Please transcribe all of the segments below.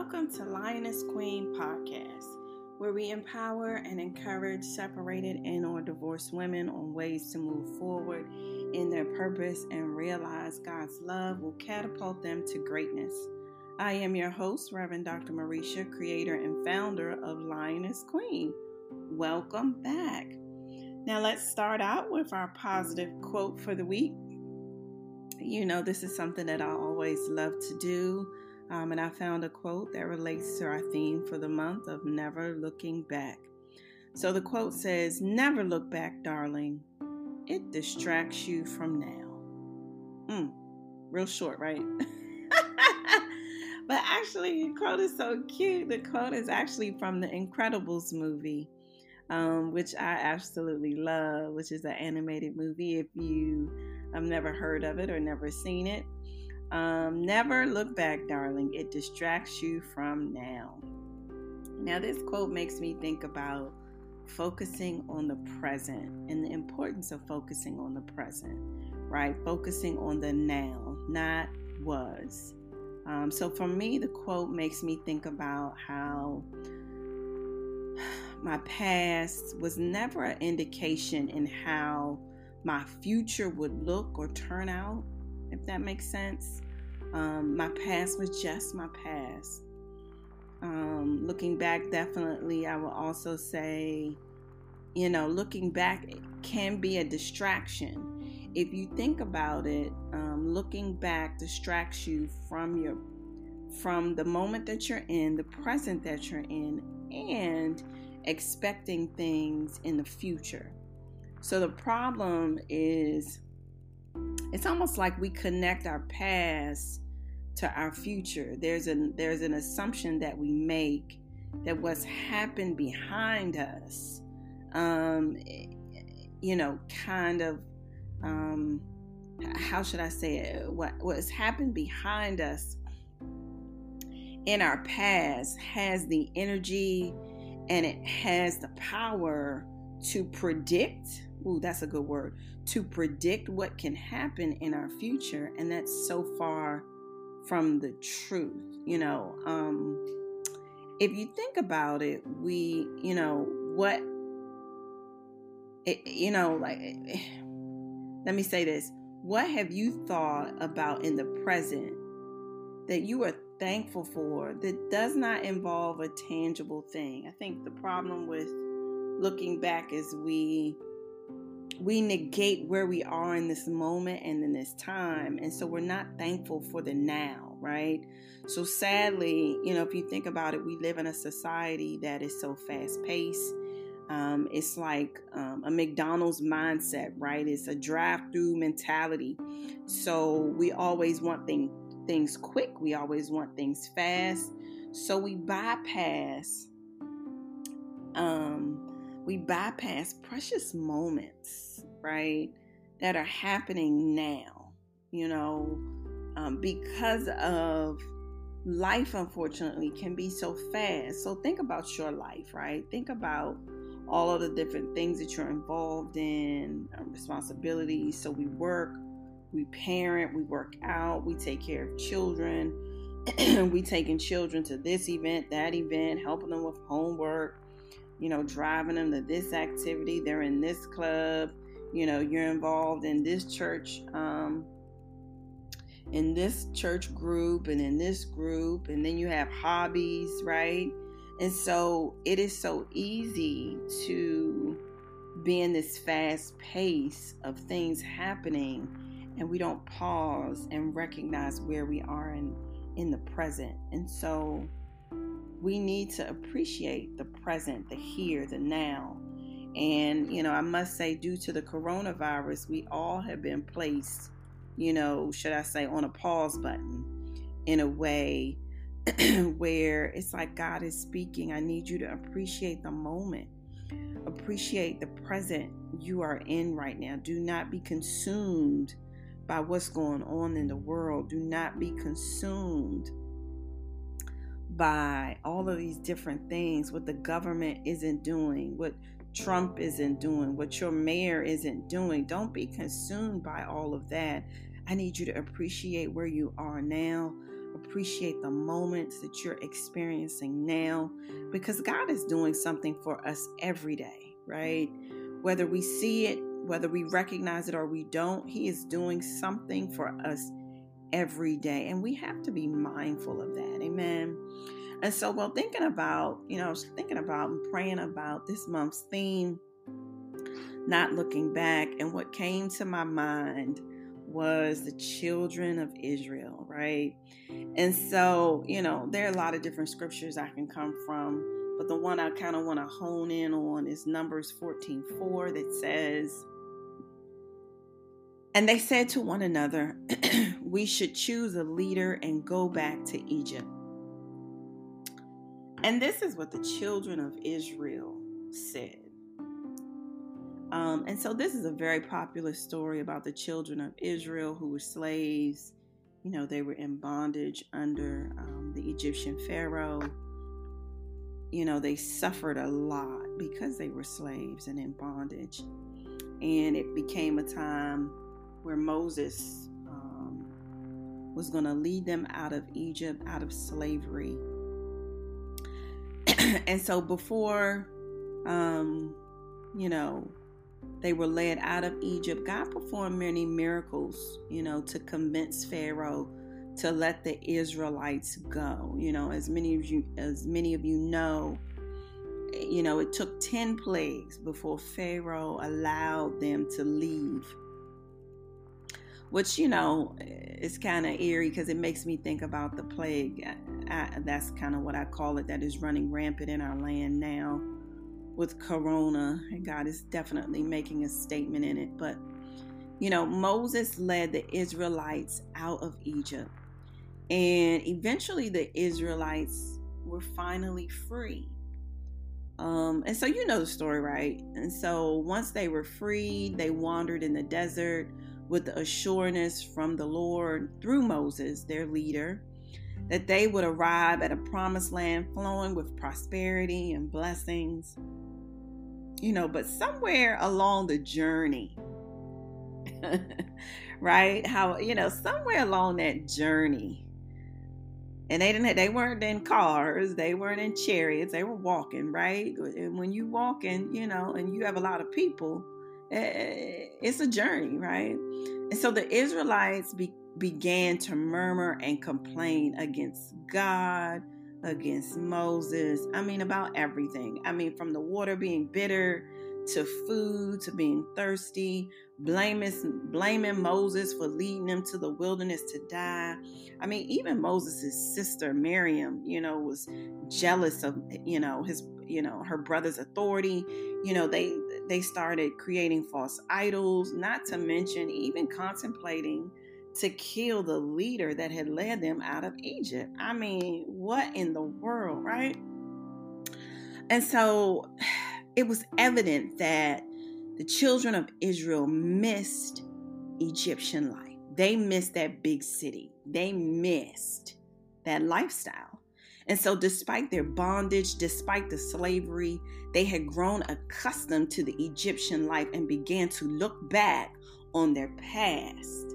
Welcome to Lioness Queen Podcast, where we empower and encourage separated and or divorced women on ways to move forward in their purpose and realize God's love will catapult them to greatness. I am your host, Reverend Dr. Marisha, creator and founder of Lioness Queen. Welcome back. Now let's start out with our positive quote for the week. You know, this is something that I always love to do. Um, and I found a quote that relates to our theme for the month of never looking back. So the quote says, Never look back, darling. It distracts you from now. Mm, real short, right? but actually, the quote is so cute. The quote is actually from the Incredibles movie. Um, which I absolutely love, which is an animated movie. If you have never heard of it or never seen it, um, never look back, darling. It distracts you from now. Now, this quote makes me think about focusing on the present and the importance of focusing on the present, right? Focusing on the now, not was. Um, so, for me, the quote makes me think about how my past was never an indication in how my future would look or turn out if that makes sense. Um, my past was just my past. Um, looking back, definitely, I will also say, you know, looking back can be a distraction. If you think about it, um, looking back distracts you from your from the moment that you're in, the present that you're in, and expecting things in the future. So the problem is it's almost like we connect our past to our future. There's an there's an assumption that we make that what's happened behind us, um, you know, kind of, um, how should I say it? What what has happened behind us in our past has the energy and it has the power to predict. Ooh, that's a good word. To predict what can happen in our future and that's so far from the truth you know um if you think about it we you know what it, you know like eh, let me say this. What have you thought about in the present that you are thankful for that does not involve a tangible thing? I think the problem with looking back is we we negate where we are in this moment and in this time. And so we're not thankful for the now, right? So sadly, you know, if you think about it, we live in a society that is so fast paced. Um, it's like um, a McDonald's mindset, right? It's a drive through mentality. So we always want thing, things quick, we always want things fast. So we bypass um, we bypass precious moments, right, that are happening now, you know, um, because of life, unfortunately, can be so fast. So think about your life, right? Think about all of the different things that you're involved in, um, responsibilities. So we work, we parent, we work out, we take care of children. we taking children to this event, that event, helping them with homework, you know, driving them to this activity. They're in this club. You know, you're involved in this church, um, in this church group, and in this group, and then you have hobbies, right? And so it is so easy to be in this fast pace of things happening, and we don't pause and recognize where we are in in the present. And so we need to appreciate the present, the here, the now. And, you know, I must say, due to the coronavirus, we all have been placed, you know, should I say, on a pause button in a way where it's like God is speaking. I need you to appreciate the moment, appreciate the present you are in right now. Do not be consumed by what's going on in the world. Do not be consumed by all of these different things, what the government isn't doing, what Trump isn't doing, what your mayor isn't doing. Don't be consumed by all of that. I need you to appreciate where you are now. appreciate the moments that you're experiencing now because God is doing something for us every day, right? Whether we see it, whether we recognize it or we don't, He is doing something for us every day. And we have to be mindful of that. Amen. And so, while thinking about, you know, thinking about and praying about this month's theme, not looking back, and what came to my mind was the children of Israel, right? And so, you know, there are a lot of different scriptures I can come from, but the one I kind of want to hone in on is Numbers 14 4 that says, And they said to one another, We should choose a leader and go back to Egypt. And this is what the children of Israel said. Um, and so this is a very popular story about the children of Israel who were slaves. You know, they were in bondage under um, the Egyptian Pharaoh. You know, they suffered a lot because they were slaves and in bondage. And it became a time where Moses um, was going to lead them out of Egypt, out of slavery. and so before, um, you know, they were led out of Egypt, God performed many miracles, you know, to convince Pharaoh to let the Israelites go. You know, as many of you as many of you know, you know, it took 10 plagues before Pharaoh allowed them to leave. Which, you know, is kind of eerie because it makes me think about the plague. I, I, that's kind of what I call it, that is running rampant in our land now with corona and god is definitely making a statement in it but you know moses led the israelites out of egypt and eventually the israelites were finally free um, and so you know the story right and so once they were freed they wandered in the desert with the assurance from the lord through moses their leader that they would arrive at a promised land flowing with prosperity and blessings you know, but somewhere along the journey, right? How, you know, somewhere along that journey, and they didn't they weren't in cars they weren't in chariots they were walking right and when you walking you know and you have a lot of people Eh, eh, it's a journey right and so the israelites be, began to murmur and complain against god against Moses. I mean, about everything. I mean, from the water being bitter to food to being thirsty, blaming, blaming Moses for leading them to the wilderness to die. I mean, even Moses' sister Miriam, you know, was jealous of, you know, his, you know, her brother's authority. You know, they they started creating false idols, not to mention even contemplating to kill the leader that had led them out of Egypt. I mean, what in the world, right? And so it was evident that the children of Israel missed Egyptian life. They missed that big city. They missed that lifestyle. And so, despite their bondage, despite the slavery, they had grown accustomed to the Egyptian life and began to look back on their past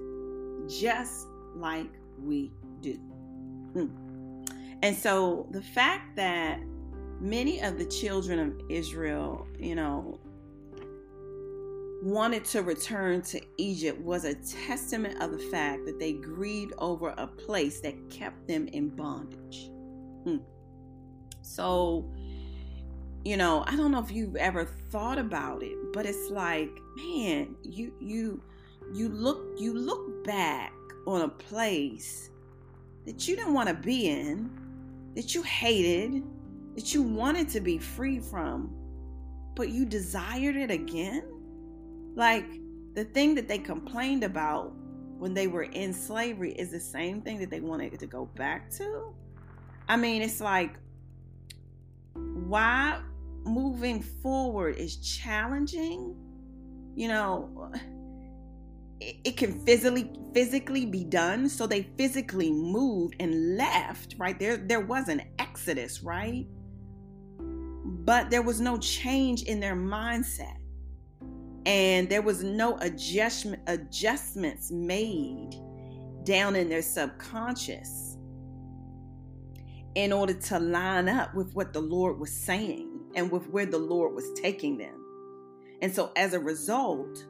just like we do. Hmm. And so the fact that many of the children of Israel, you know, wanted to return to Egypt was a testament of the fact that they grieved over a place that kept them in bondage. Hmm. So, you know, I don't know if you've ever thought about it, but it's like, man, you you you look you look back on a place that you didn't want to be in, that you hated, that you wanted to be free from, but you desired it again? Like the thing that they complained about when they were in slavery is the same thing that they wanted to go back to? I mean, it's like why moving forward is challenging. You know, it can physically physically be done. So they physically moved and left right? There there was an exodus right? But there was no change in their mindset. And there was no adjustment adjustments made down in their subconscious in order to line up with what the Lord was saying and with where the Lord was taking them. And so as a result,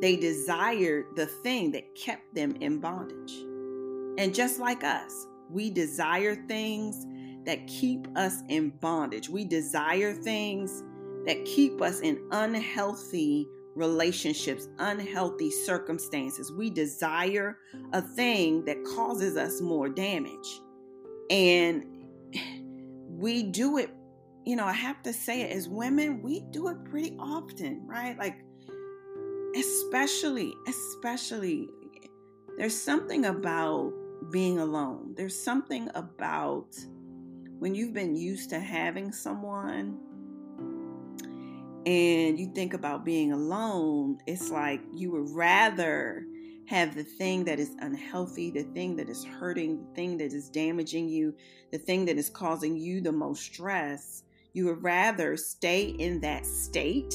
they desired the thing that kept them in bondage. And just like us, we desire things that keep us in bondage. We desire things that keep us in unhealthy relationships, unhealthy circumstances. We desire a thing that causes us more damage. And we do it, you know, I have to say it as women, we do it pretty often, right? Like, especially, especially, there's something about being alone. There's something about when you've been used to having someone and you think about being alone, it's like you would rather have the thing that is unhealthy, the thing that is hurting, the thing that is damaging you, the thing that is causing you the most stress. You would rather stay in that state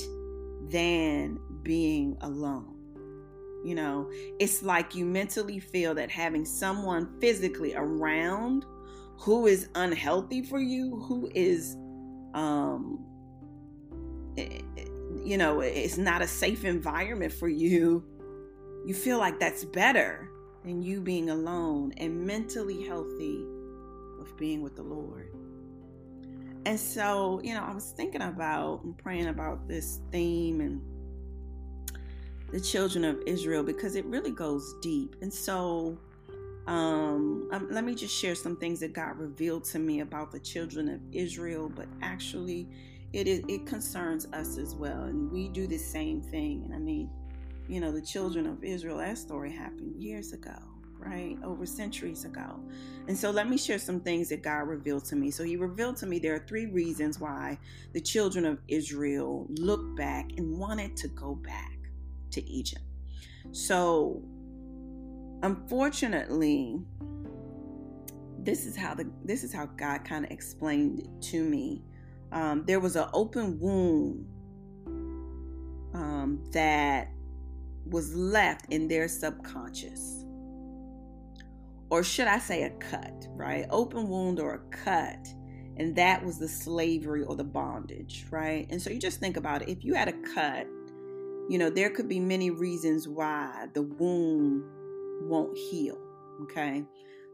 than being alone. You know, it's like you mentally feel that having someone physically around who is unhealthy for you, who is, um, eh, eh, you know, it's not a safe environment for you, you feel like that's better than you being alone and mentally healthy of being with the Lord. And so, you know, I was thinking about and praying about this theme and the children of Israel because it really goes deep. And so, um, um, let me just share some things that God revealed to me about the children of Israel, but actually, it is it concerns us as well, and we do the same thing. And I mean, you know, the children of Israel. That story happened years ago, right? Over centuries ago. And so, let me share some things that God revealed to me. So, He revealed to me there are three reasons why the children of Israel looked back and wanted to go back to Egypt. So, unfortunately, this is how the this is how God kind of explained it to me. Um, there was an open wound um, that was left in their subconscious, or should I say, a cut, right? Open wound or a cut, and that was the slavery or the bondage, right? And so you just think about it. If you had a cut, you know there could be many reasons why the wound won't heal. Okay.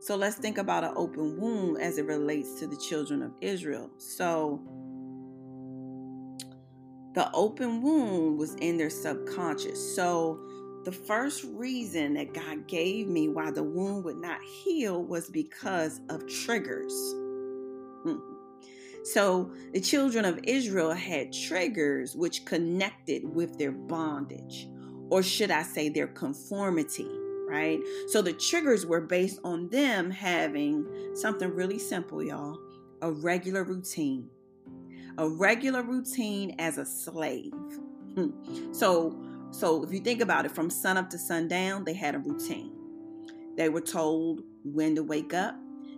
So let's think about an open wound as it relates to the children of Israel. So the open wound was in their subconscious. So the first reason that God gave me why the wound would not heal was because of triggers. Hmm. So the children of Israel had triggers which connected with their bondage, or should I say, their conformity right? So the triggers were based on them having something really simple, y'all a regular routine. A regular routine as a slave. Hmm. So, so if you think about it, from sun up to sundown, they had a routine. They were told when to wake up.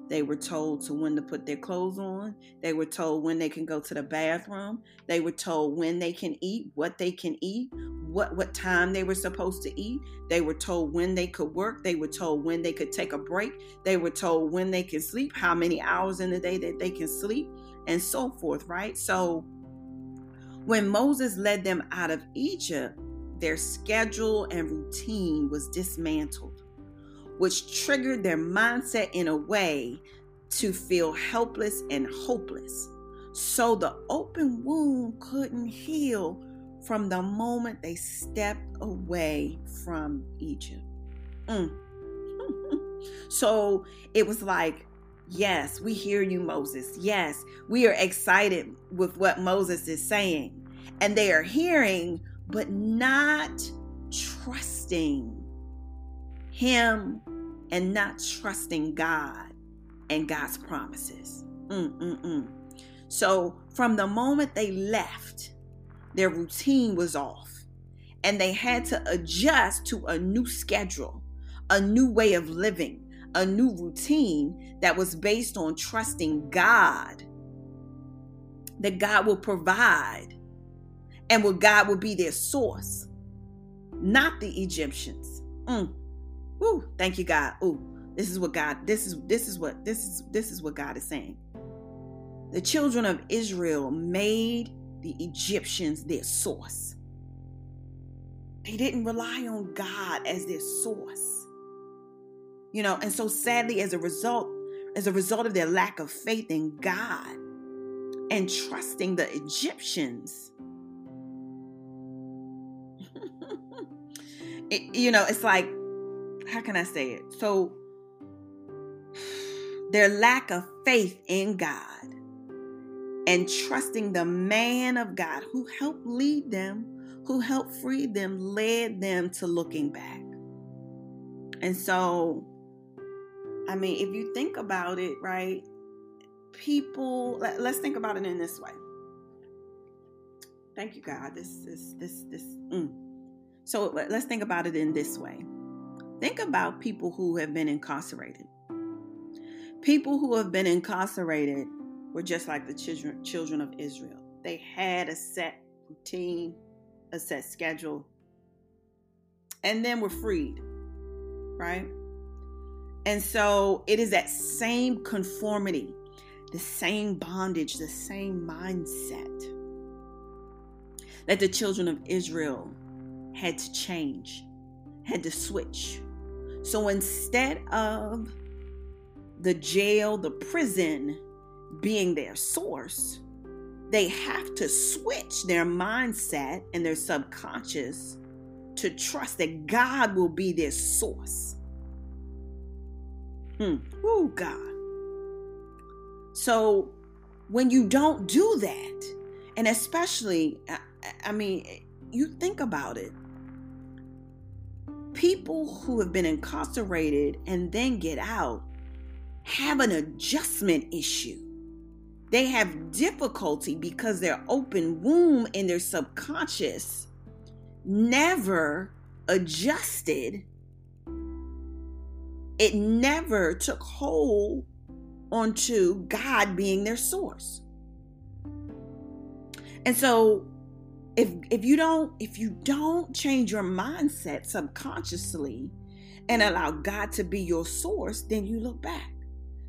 They were told to when to put their clothes on. They were told when they can go to the bathroom. They were told when they can eat, what they can eat, what what time they were supposed to eat. They were told when they could work. They were told when they could take a break. They were told when they could sleep, how many hours in the day that they can sleep, and so forth, right? So when Moses led them out of Egypt, their schedule and routine was dismantled, which triggered their mindset in a way to feel helpless and hopeless. So the open wound couldn't heal from the moment they stepped away from Egypt. Mm. so it was like, yes, we hear you, Moses. Yes, we are excited with what Moses is saying. And they are hearing, but not trusting him and not trusting God and God's promises. Mm-mm-mm. So from the moment they left, their routine was off and they had to adjust to a new schedule, a new way of living, a new routine that was based on trusting God, that God will provide and what God will be their source, not the Egyptians. Mm. Ooh, thank you, God. Ooh, this is what God, this is this is what this is this is what God is saying. the children of Israel made the Egyptians their source. They didn't rely on God as their source. You know, and so sadly, as a result, as a result of their lack of faith in God and trusting the Egyptians, it, you know, it's like, how can I say it? So, their lack of faith in God and trusting the man of God who helped lead them, who helped free them, led them to looking back. And so, I mean, if you think about it, right, people, let, us think about it in this way. Thank you, God. This, this, this, this. Mm. So let's think about it in this way. Think about people who have been incarcerated. People who have been incarcerated were just like the children, children of Israel. They had a set routine, a set schedule, and then were freed, right? And so it is that same conformity, the same bondage, the same mindset that the children of Israel had to change, had to switch. So instead of the jail, the prison, being their source, they have to switch their mindset and their subconscious to trust that God will be their source. Hmm. Oh, God. So when you don't do that, and especially, I, I mean, you think about it. People who have been incarcerated and then get out have an adjustment issue they have difficulty because their open womb in their subconscious never adjusted. It never took hold onto God being their source. And so if if you don't if you don't change your mindset subconsciously and allow God to be your source, then you look back.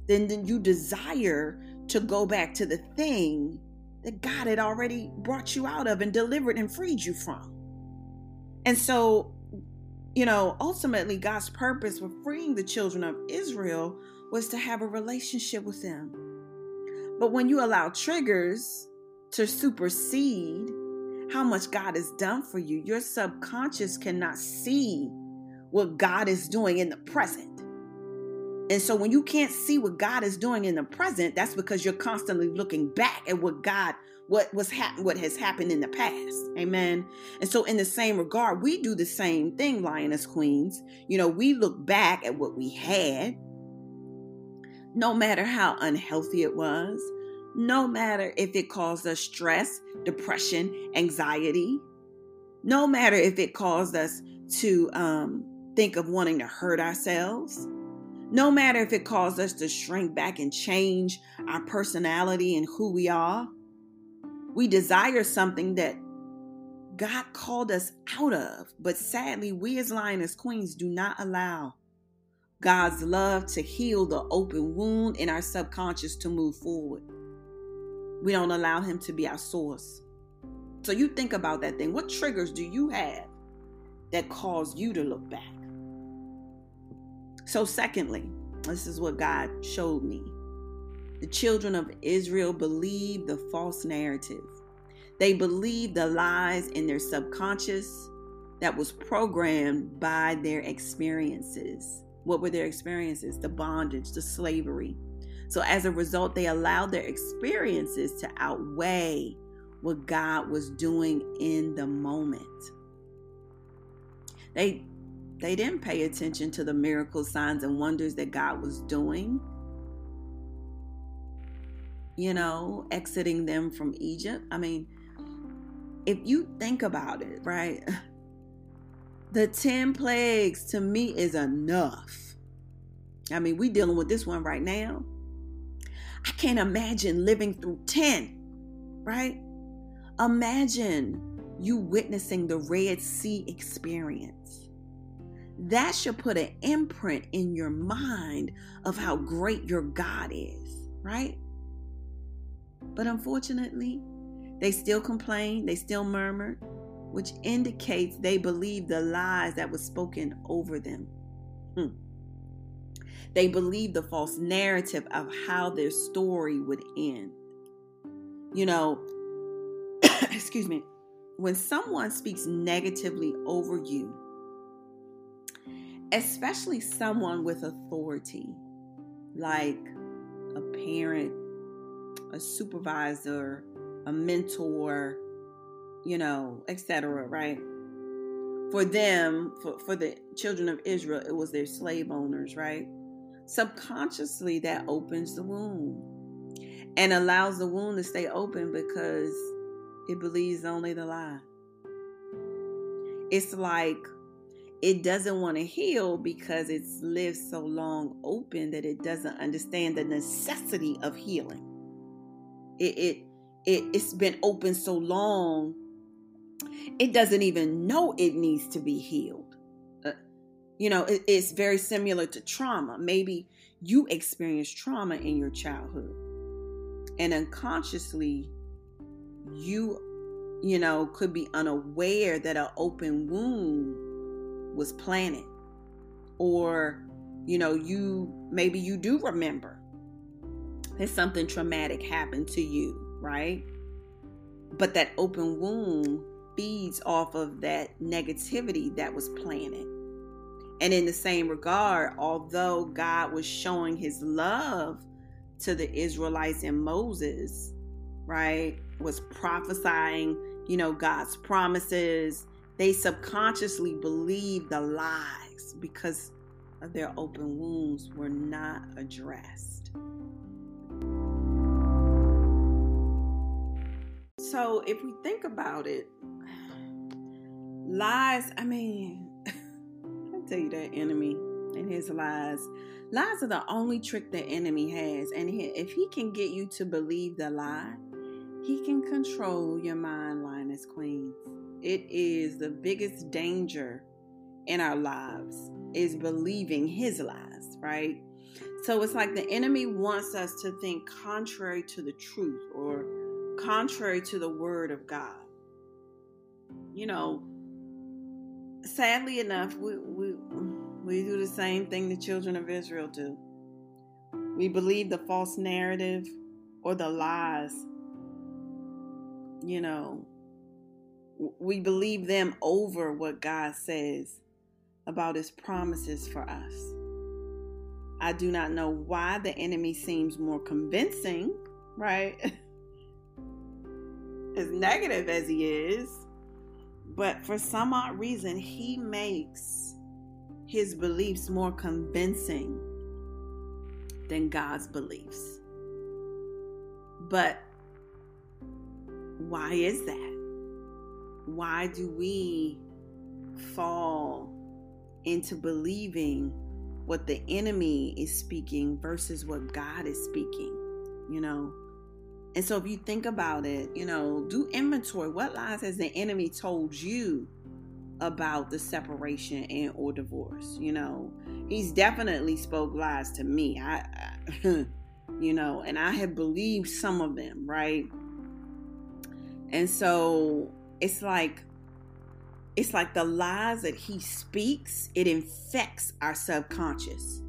Then, then you desire to go back to the thing that God had already brought you out of and delivered and freed you from. And so, you know, ultimately, God's purpose for freeing the children of Israel was to have a relationship with Him. But when you allow triggers to supersede how much God has done for you, your subconscious cannot see what God is doing in the present. And so when you can't see what God is doing in the present, that's because you're constantly looking back at what God what was happened what has happened in the past. Amen. And so in the same regard, we do the same thing lioness queens. You know, we look back at what we had no matter how unhealthy it was, no matter if it caused us stress, depression, anxiety, no matter if it caused us to um, think of wanting to hurt ourselves no matter if it caused us to shrink back and change our personality and who we are, we desire something that God called us out of. But sadly, we as lioness queens do not allow God's love to heal the open wound in our subconscious to move forward. We don't allow Him to be our source. So you think about that thing. What triggers do you have that cause you to look back? So, secondly, this is what God showed me. The children of Israel believed the false narrative. They believed the lies in their subconscious that was programmed by their experiences. What were their experiences? The bondage, the slavery. So, as a result, they allowed their experiences to outweigh what God was doing in the moment. They they didn't pay attention to the miracles, signs, and wonders that God was doing. You know, exiting them from Egypt. I mean, if you think about it, right? The 10 plagues to me is enough. I mean, we dealing with this one right now. I can't imagine living through 10, right? Imagine you witnessing the Red Sea experience that should put an imprint in your mind of how great your God is, right? But unfortunately, they still complained, they still murmured, which indicates they believed the lies that was spoken over them. Hmm. They believed the false narrative of how their story would end. You know, excuse me, when someone speaks negatively over you, especially someone with authority, like a parent, a supervisor, a mentor, you know, etc., right? For them, for, for the children of Israel, it was their slave owners, right? Subconsciously, that opens the wound and allows the wound to stay open because it believes only the lie. It's like it doesn't want to heal because it's lived so long open that it doesn't understand the necessity of healing. It, it, it it's been open so long, it doesn't even know it needs to be healed. Uh, you know, it, it's very similar to trauma. Maybe you experienced trauma in your childhood, and unconsciously, you you know could be unaware that an open wound was planted or you know you maybe you do remember that something traumatic happened to you right but that open wound feeds off of that negativity that was planted and in the same regard although god was showing his love to the israelites and moses right was prophesying you know god's promises they subconsciously believed the lies because of their open wounds were not addressed. So, if we think about it, lies, I mean, I tell you that enemy and his lies. Lies are the only trick the enemy has. And if he can get you to believe the lie, he can control your mind, lioness queens. It is the biggest danger in our lives is believing his lies, right? So it's like the enemy wants us to think contrary to the truth or contrary to the word of God. You know, sadly enough, we we we do the same thing the children of Israel do. We believe the false narrative or the lies. You know, we believe them over what God says about his promises for us. I do not know why the enemy seems more convincing, right? as negative as he is, but for some odd reason, he makes his beliefs more convincing than God's beliefs. But why is that? why do we fall into believing what the enemy is speaking versus what God is speaking? You know? And so if you think about it, you know, do inventory. What lies has the enemy told you about the separation and or divorce? You know, he's definitely spoke lies to me. I, I you know, and I have believed some of them, right? And so it's like it's like the lies that he speaks it infects our subconscious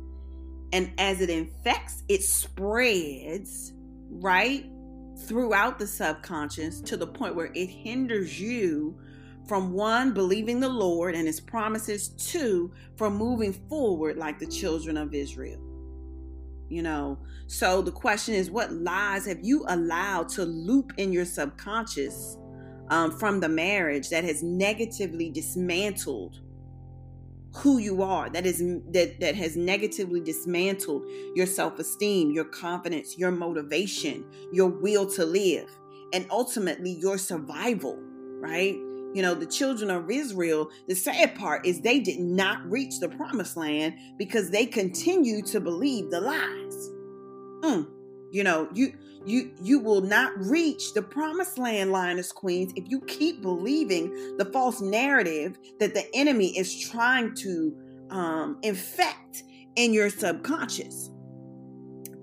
and as it infects it spreads right throughout the subconscious to the point where it hinders you from one believing the lord and his promises two from moving forward like the children of israel. You know so the question is what lies have you allowed to loop in your subconscious um, from the marriage that has negatively dismantled who you are that is that that has negatively dismantled your self-esteem your confidence your motivation your will to live and ultimately your survival right you know the children of israel the sad part is they did not reach the promised land because they continued to believe the lies mm. You know you you you will not reach the promised land lioness queens if you keep believing the false narrative that the enemy is trying to um, infect in your subconscious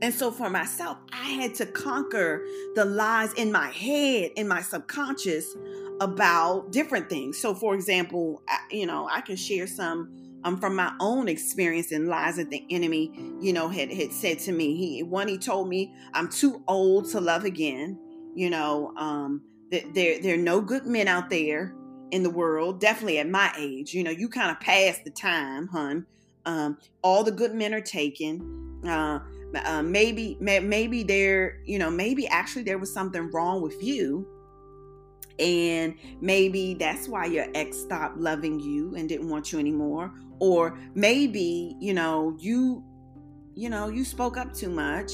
And so for myself, I had to conquer the lies in my head, in my subconscious about different things. So for example, you know, I can share some um, from my own experience and lies that the enemy, you know, had, had said to me. He one, he told me I'm too old to love again. You know, um, that there there are no good men out there in the world. Definitely at my age, you know, you kind of past the time, hun. Um, all the good men are taken. Uh, uh, maybe maybe there you know maybe actually there was something wrong with you and maybe that's why your ex stopped loving you and didn't want you anymore or maybe you know you you know you spoke up too much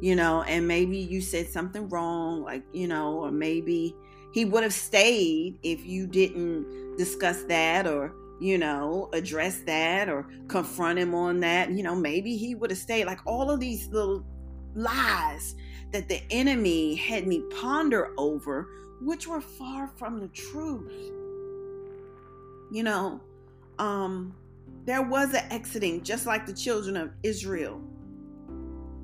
you know and maybe you said something wrong like you know or maybe he would have stayed if you didn't discuss that or you know, address that or confront him on that. You know, maybe he would have stayed. Like all of these little lies that the enemy had me ponder over, which were far from the truth. You know, um, there was an exiting, just like the children of Israel.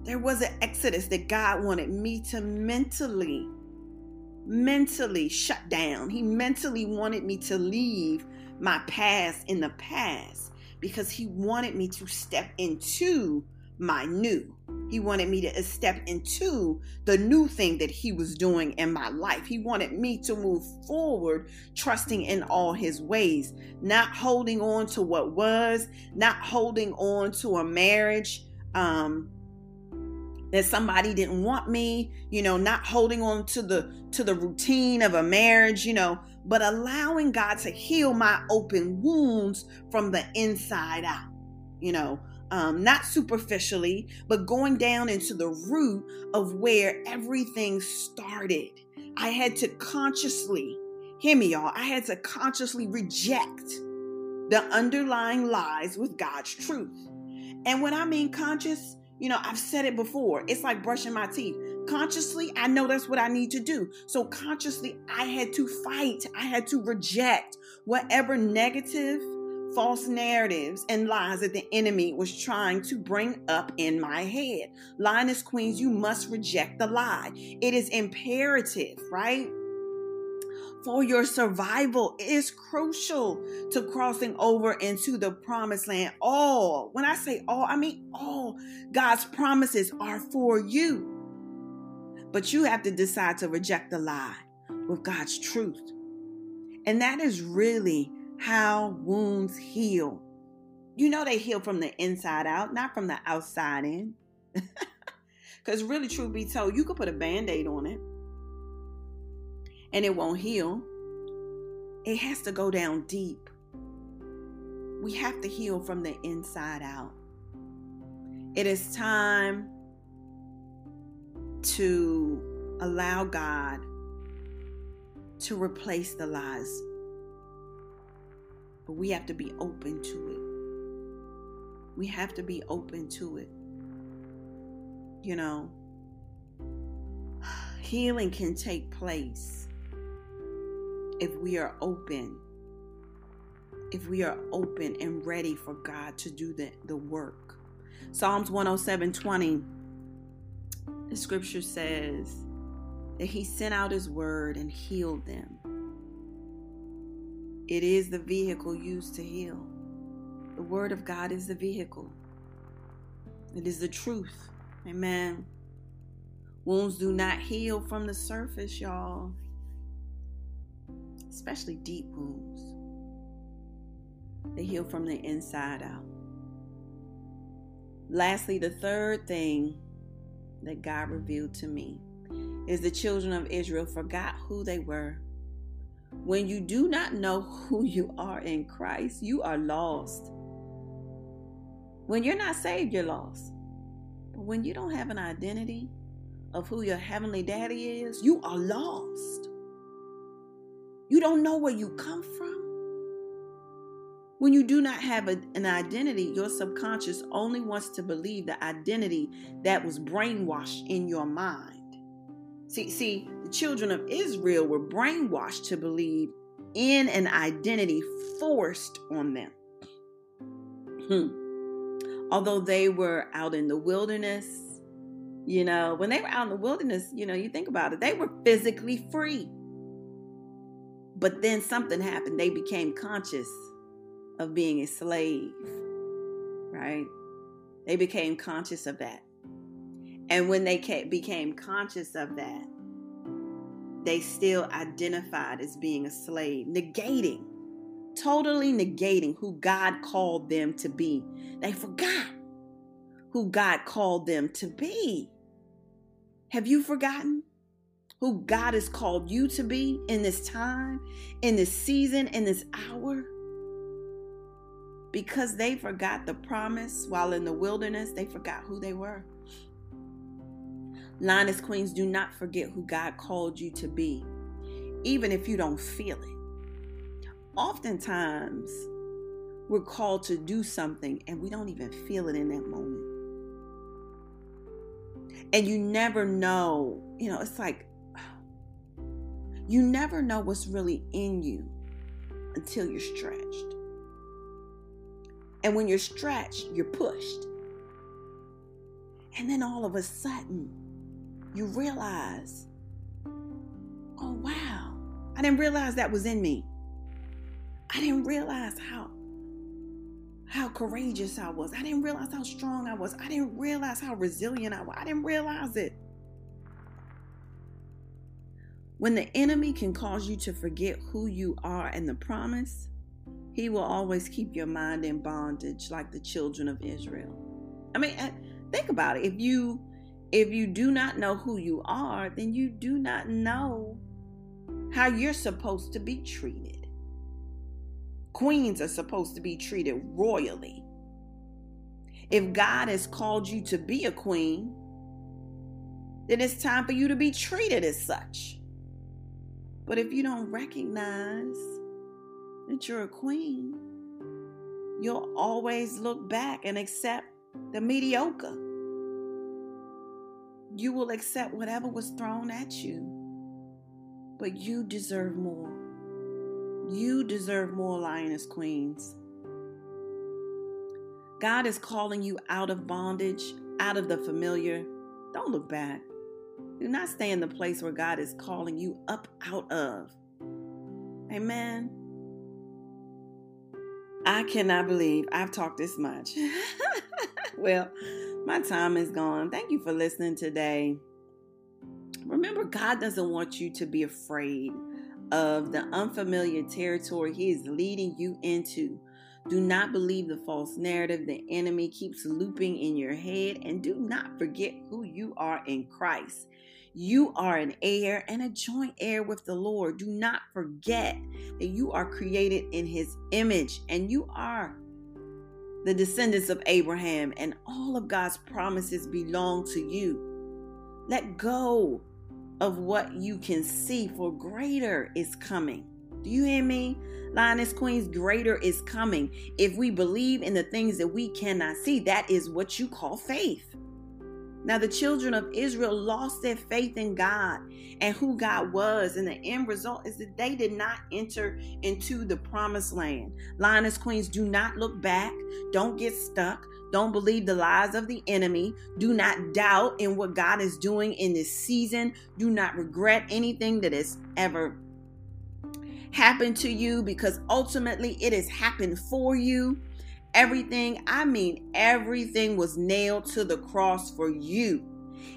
There was an exodus that God wanted me to mentally, mentally shut down. He mentally wanted me to leave my past in the past because he wanted me to step into my new. He wanted me to step into the new thing that he was doing in my life. He wanted me to move forward, trusting in all his ways, not holding on to what was, not holding on to a marriage um, that somebody didn't want me, you know, not holding on to the to the routine of a marriage, you know, but allowing God to heal my open wounds from the inside out. You know, um, not superficially, but going down into the root of where everything started. I had to consciously, hear me, y'all, I had to consciously reject the underlying lies with God's truth. And when I mean conscious, you know, I've said it before. It's like brushing my teeth. Consciously, I know that's what I need to do. So consciously, I had to fight. I had to reject whatever negative, false narratives and lies that the enemy was trying to bring up in my head. Lioness Queens, you must reject the lie. It is imperative, right? for your survival. It is crucial to crossing over into the promised land. All, when I say all, I mean all God's promises are for you. But you have to decide to reject the lie with God's truth. And that is really how wounds heal. You know, they heal from the inside out, not from the outside in. Because, really, truth be told, you could put a band aid on it and it won't heal. It has to go down deep. We have to heal from the inside out. It is time to allow God to replace the lies. But we have to be open to it. We have to be open to it. You know, healing can take place if we are open, if we are open and ready for God to do the, the work. Psalms 107 20, the scripture says that He sent out His word and healed them. It is the vehicle used to heal. The word of God is the vehicle, it is the truth. Amen. Wounds do not heal from the surface, y'all especially deep wounds. They heal from the inside out. Lastly, the third thing that God revealed to me is the children of Israel forgot who they were. When you do not know who you are in Christ, you are lost. When you're not saved, you're lost. But when you don't have an identity of who your heavenly daddy is, you are lost. You don't know where you come from. When you do not have a, an identity, your subconscious only wants to believe the identity that was brainwashed in your mind. See, see, children of Israel were brainwashed to believe in an identity forced on them. Hmm. Although they were out in the wilderness, You know, when they were out in the wilderness, you know, you think about it, they were physically free. But then something happened. They became conscious of being a slave, right? They became conscious of that. And when they became conscious of that, they still identified as being a slave, negating, totally negating who God called them to be. They forgot who God called them to be. Have you forgotten who God has called you to be in this time, in this season, in this hour? Because they forgot the promise while in the wilderness, they forgot who they were. Lioness Queens, do not forget who God called you to be, even if you don't feel it. Oftentimes, we're called to do something and we don't even feel it in that moment. And you never know, you know, it's like you never know what's really in you until you're stretched. And when you're stretched, you're pushed. And then all of a sudden, you realize, oh, wow, I didn't realize that was in me. I didn't realize how how courageous I was. I didn't realize how strong I was. I didn't realize how resilient I was. I didn't realize it. When the enemy can cause you to forget who you are and the promise, he will always keep your mind in bondage like the children of Israel. I mean, uh, think about it. If you if you do not know who you are, then you do not know how you're supposed to be treated. Queens are supposed to be treated royally. If God has called you to be a queen, then it's time for you to be treated as such. But if you don't recognize that you're a queen, you'll always look back and accept the mediocre you will accept whatever was thrown at you. But you deserve more. You deserve more, lioness queens. God is calling you out of bondage, out of the familiar. Don't look back. Do not stay in the place where God is calling you up out of. Amen. I cannot believe I've talked this much. well, my time is gone. Thank you for listening today. Remember, God doesn't want you to be afraid of the unfamiliar territory He is leading you into. Do not believe the false narrative the enemy keeps looping in your head, and do not forget who you are in Christ. You are an heir and a joint heir with the Lord. Do not forget that you are created in His image and you are the descendants of Abraham, and all of God's promises belong to you. Let go of what you can see, for greater is coming. Do you hear me? Lioness Queens, greater is coming. If we believe in the things that we cannot see, that is what you call faith. Now, the children of Israel lost their faith in God and who God was, and the end result is that they did not enter into the promised land. Lioness Queens, do not look back, don't get stuck. Don't believe the lies of the enemy. Do not doubt in what God is doing in this season. Do not regret anything that has ever happened to you because ultimately it has happened for you. Everything, I mean, everything was nailed to the cross for you.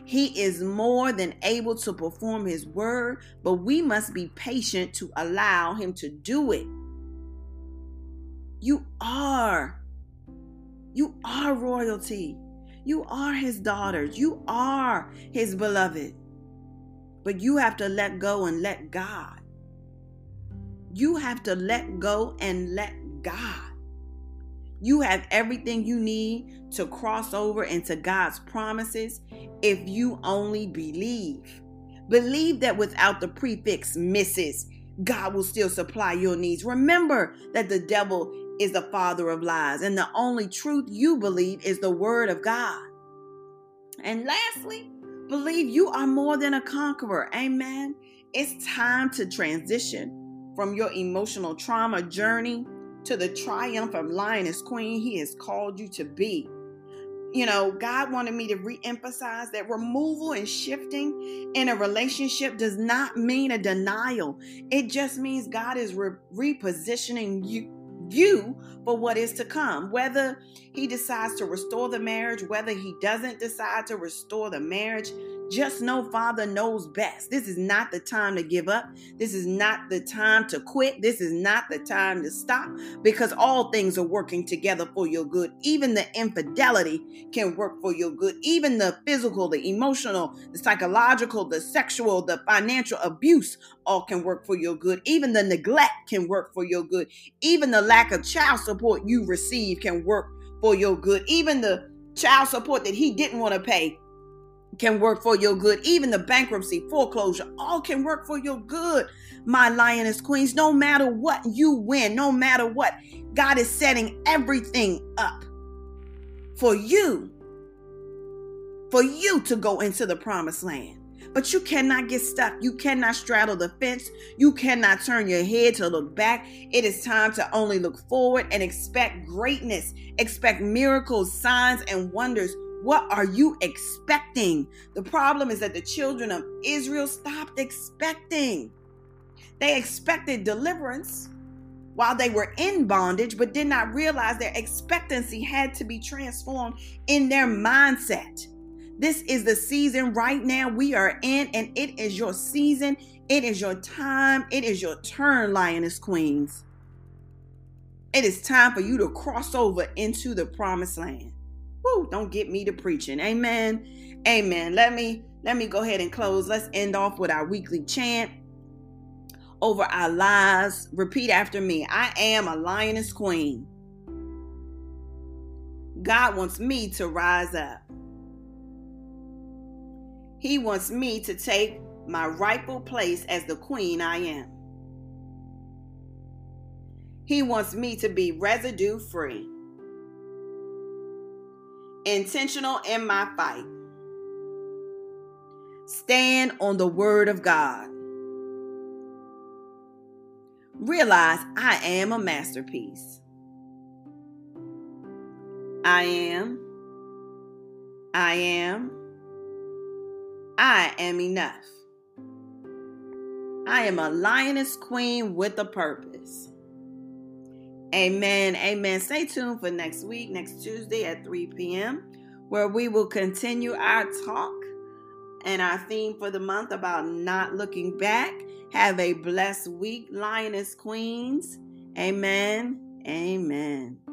He is more than able to perform his word, but we must be patient to allow him to do it. You are. You are royalty. You are his daughters. You are his beloved. But you have to let go and let God. You have to let go and let God. You have everything you need to cross over into God's promises if you only believe. Believe that without the prefix Mrs., God will still supply your needs. Remember that the devil is the father of lies, and the only truth you believe is the word of God. And lastly, believe you are more than a conqueror. Amen. It's time to transition from your emotional trauma journey to the triumph of lioness queen he has called you to be. you know, God wanted me to re-emphasize that removal and shifting in a relationship does not mean a denial. It just means God is re- repositioning you you for what is to come. Whether he decides to restore the marriage, whether he doesn't decide to restore the marriage, just know Father knows best. This is not the time to give up. This is not the time to quit. This is not the time to stop because all things are working together for your good. Even the infidelity can work for your good. Even the physical, the emotional, the psychological, the sexual, the financial abuse all can work for your good. Even the neglect can work for your good. Even the lack of child support you receive can work for your good. Even the child support that he didn't want to pay can work for your good. Even the bankruptcy, foreclosure, all can work for your good, my lioness queens. No matter what you win, no matter what, God is setting everything up for you, for you to go into the promised land. But you cannot get stuck. You cannot straddle the fence. You cannot turn your head to look back. It is time to only look forward and expect greatness, expect miracles, signs, and wonders what are you expecting? The problem is that the children of Israel stopped expecting. They expected deliverance while they were in bondage, but did not realize their expectancy had to be transformed in their mindset. This is the season right now we are in, and it is your season. It is your time. It is your turn, Lioness Queens. It is time for you to cross over into the promised land. Woo, don't get me to preaching. Amen. Amen. Let me let me go ahead and close. Let's end off with our weekly chant over our lives. Repeat after me. I am a lioness queen. God wants me to rise up. He wants me to take my rightful place as the queen I am. He wants me to be residue free intentional in my fight. Stand on the word of God. Realize I am a masterpiece. I am. I am. I am enough. I am a lioness queen with a purpose. Amen. Amen. Stay tuned for next week, next Tuesday at 3 p.m., where we will continue our talk and our theme for the month about not looking back. Have a blessed week, Lioness Queens. Amen. Amen.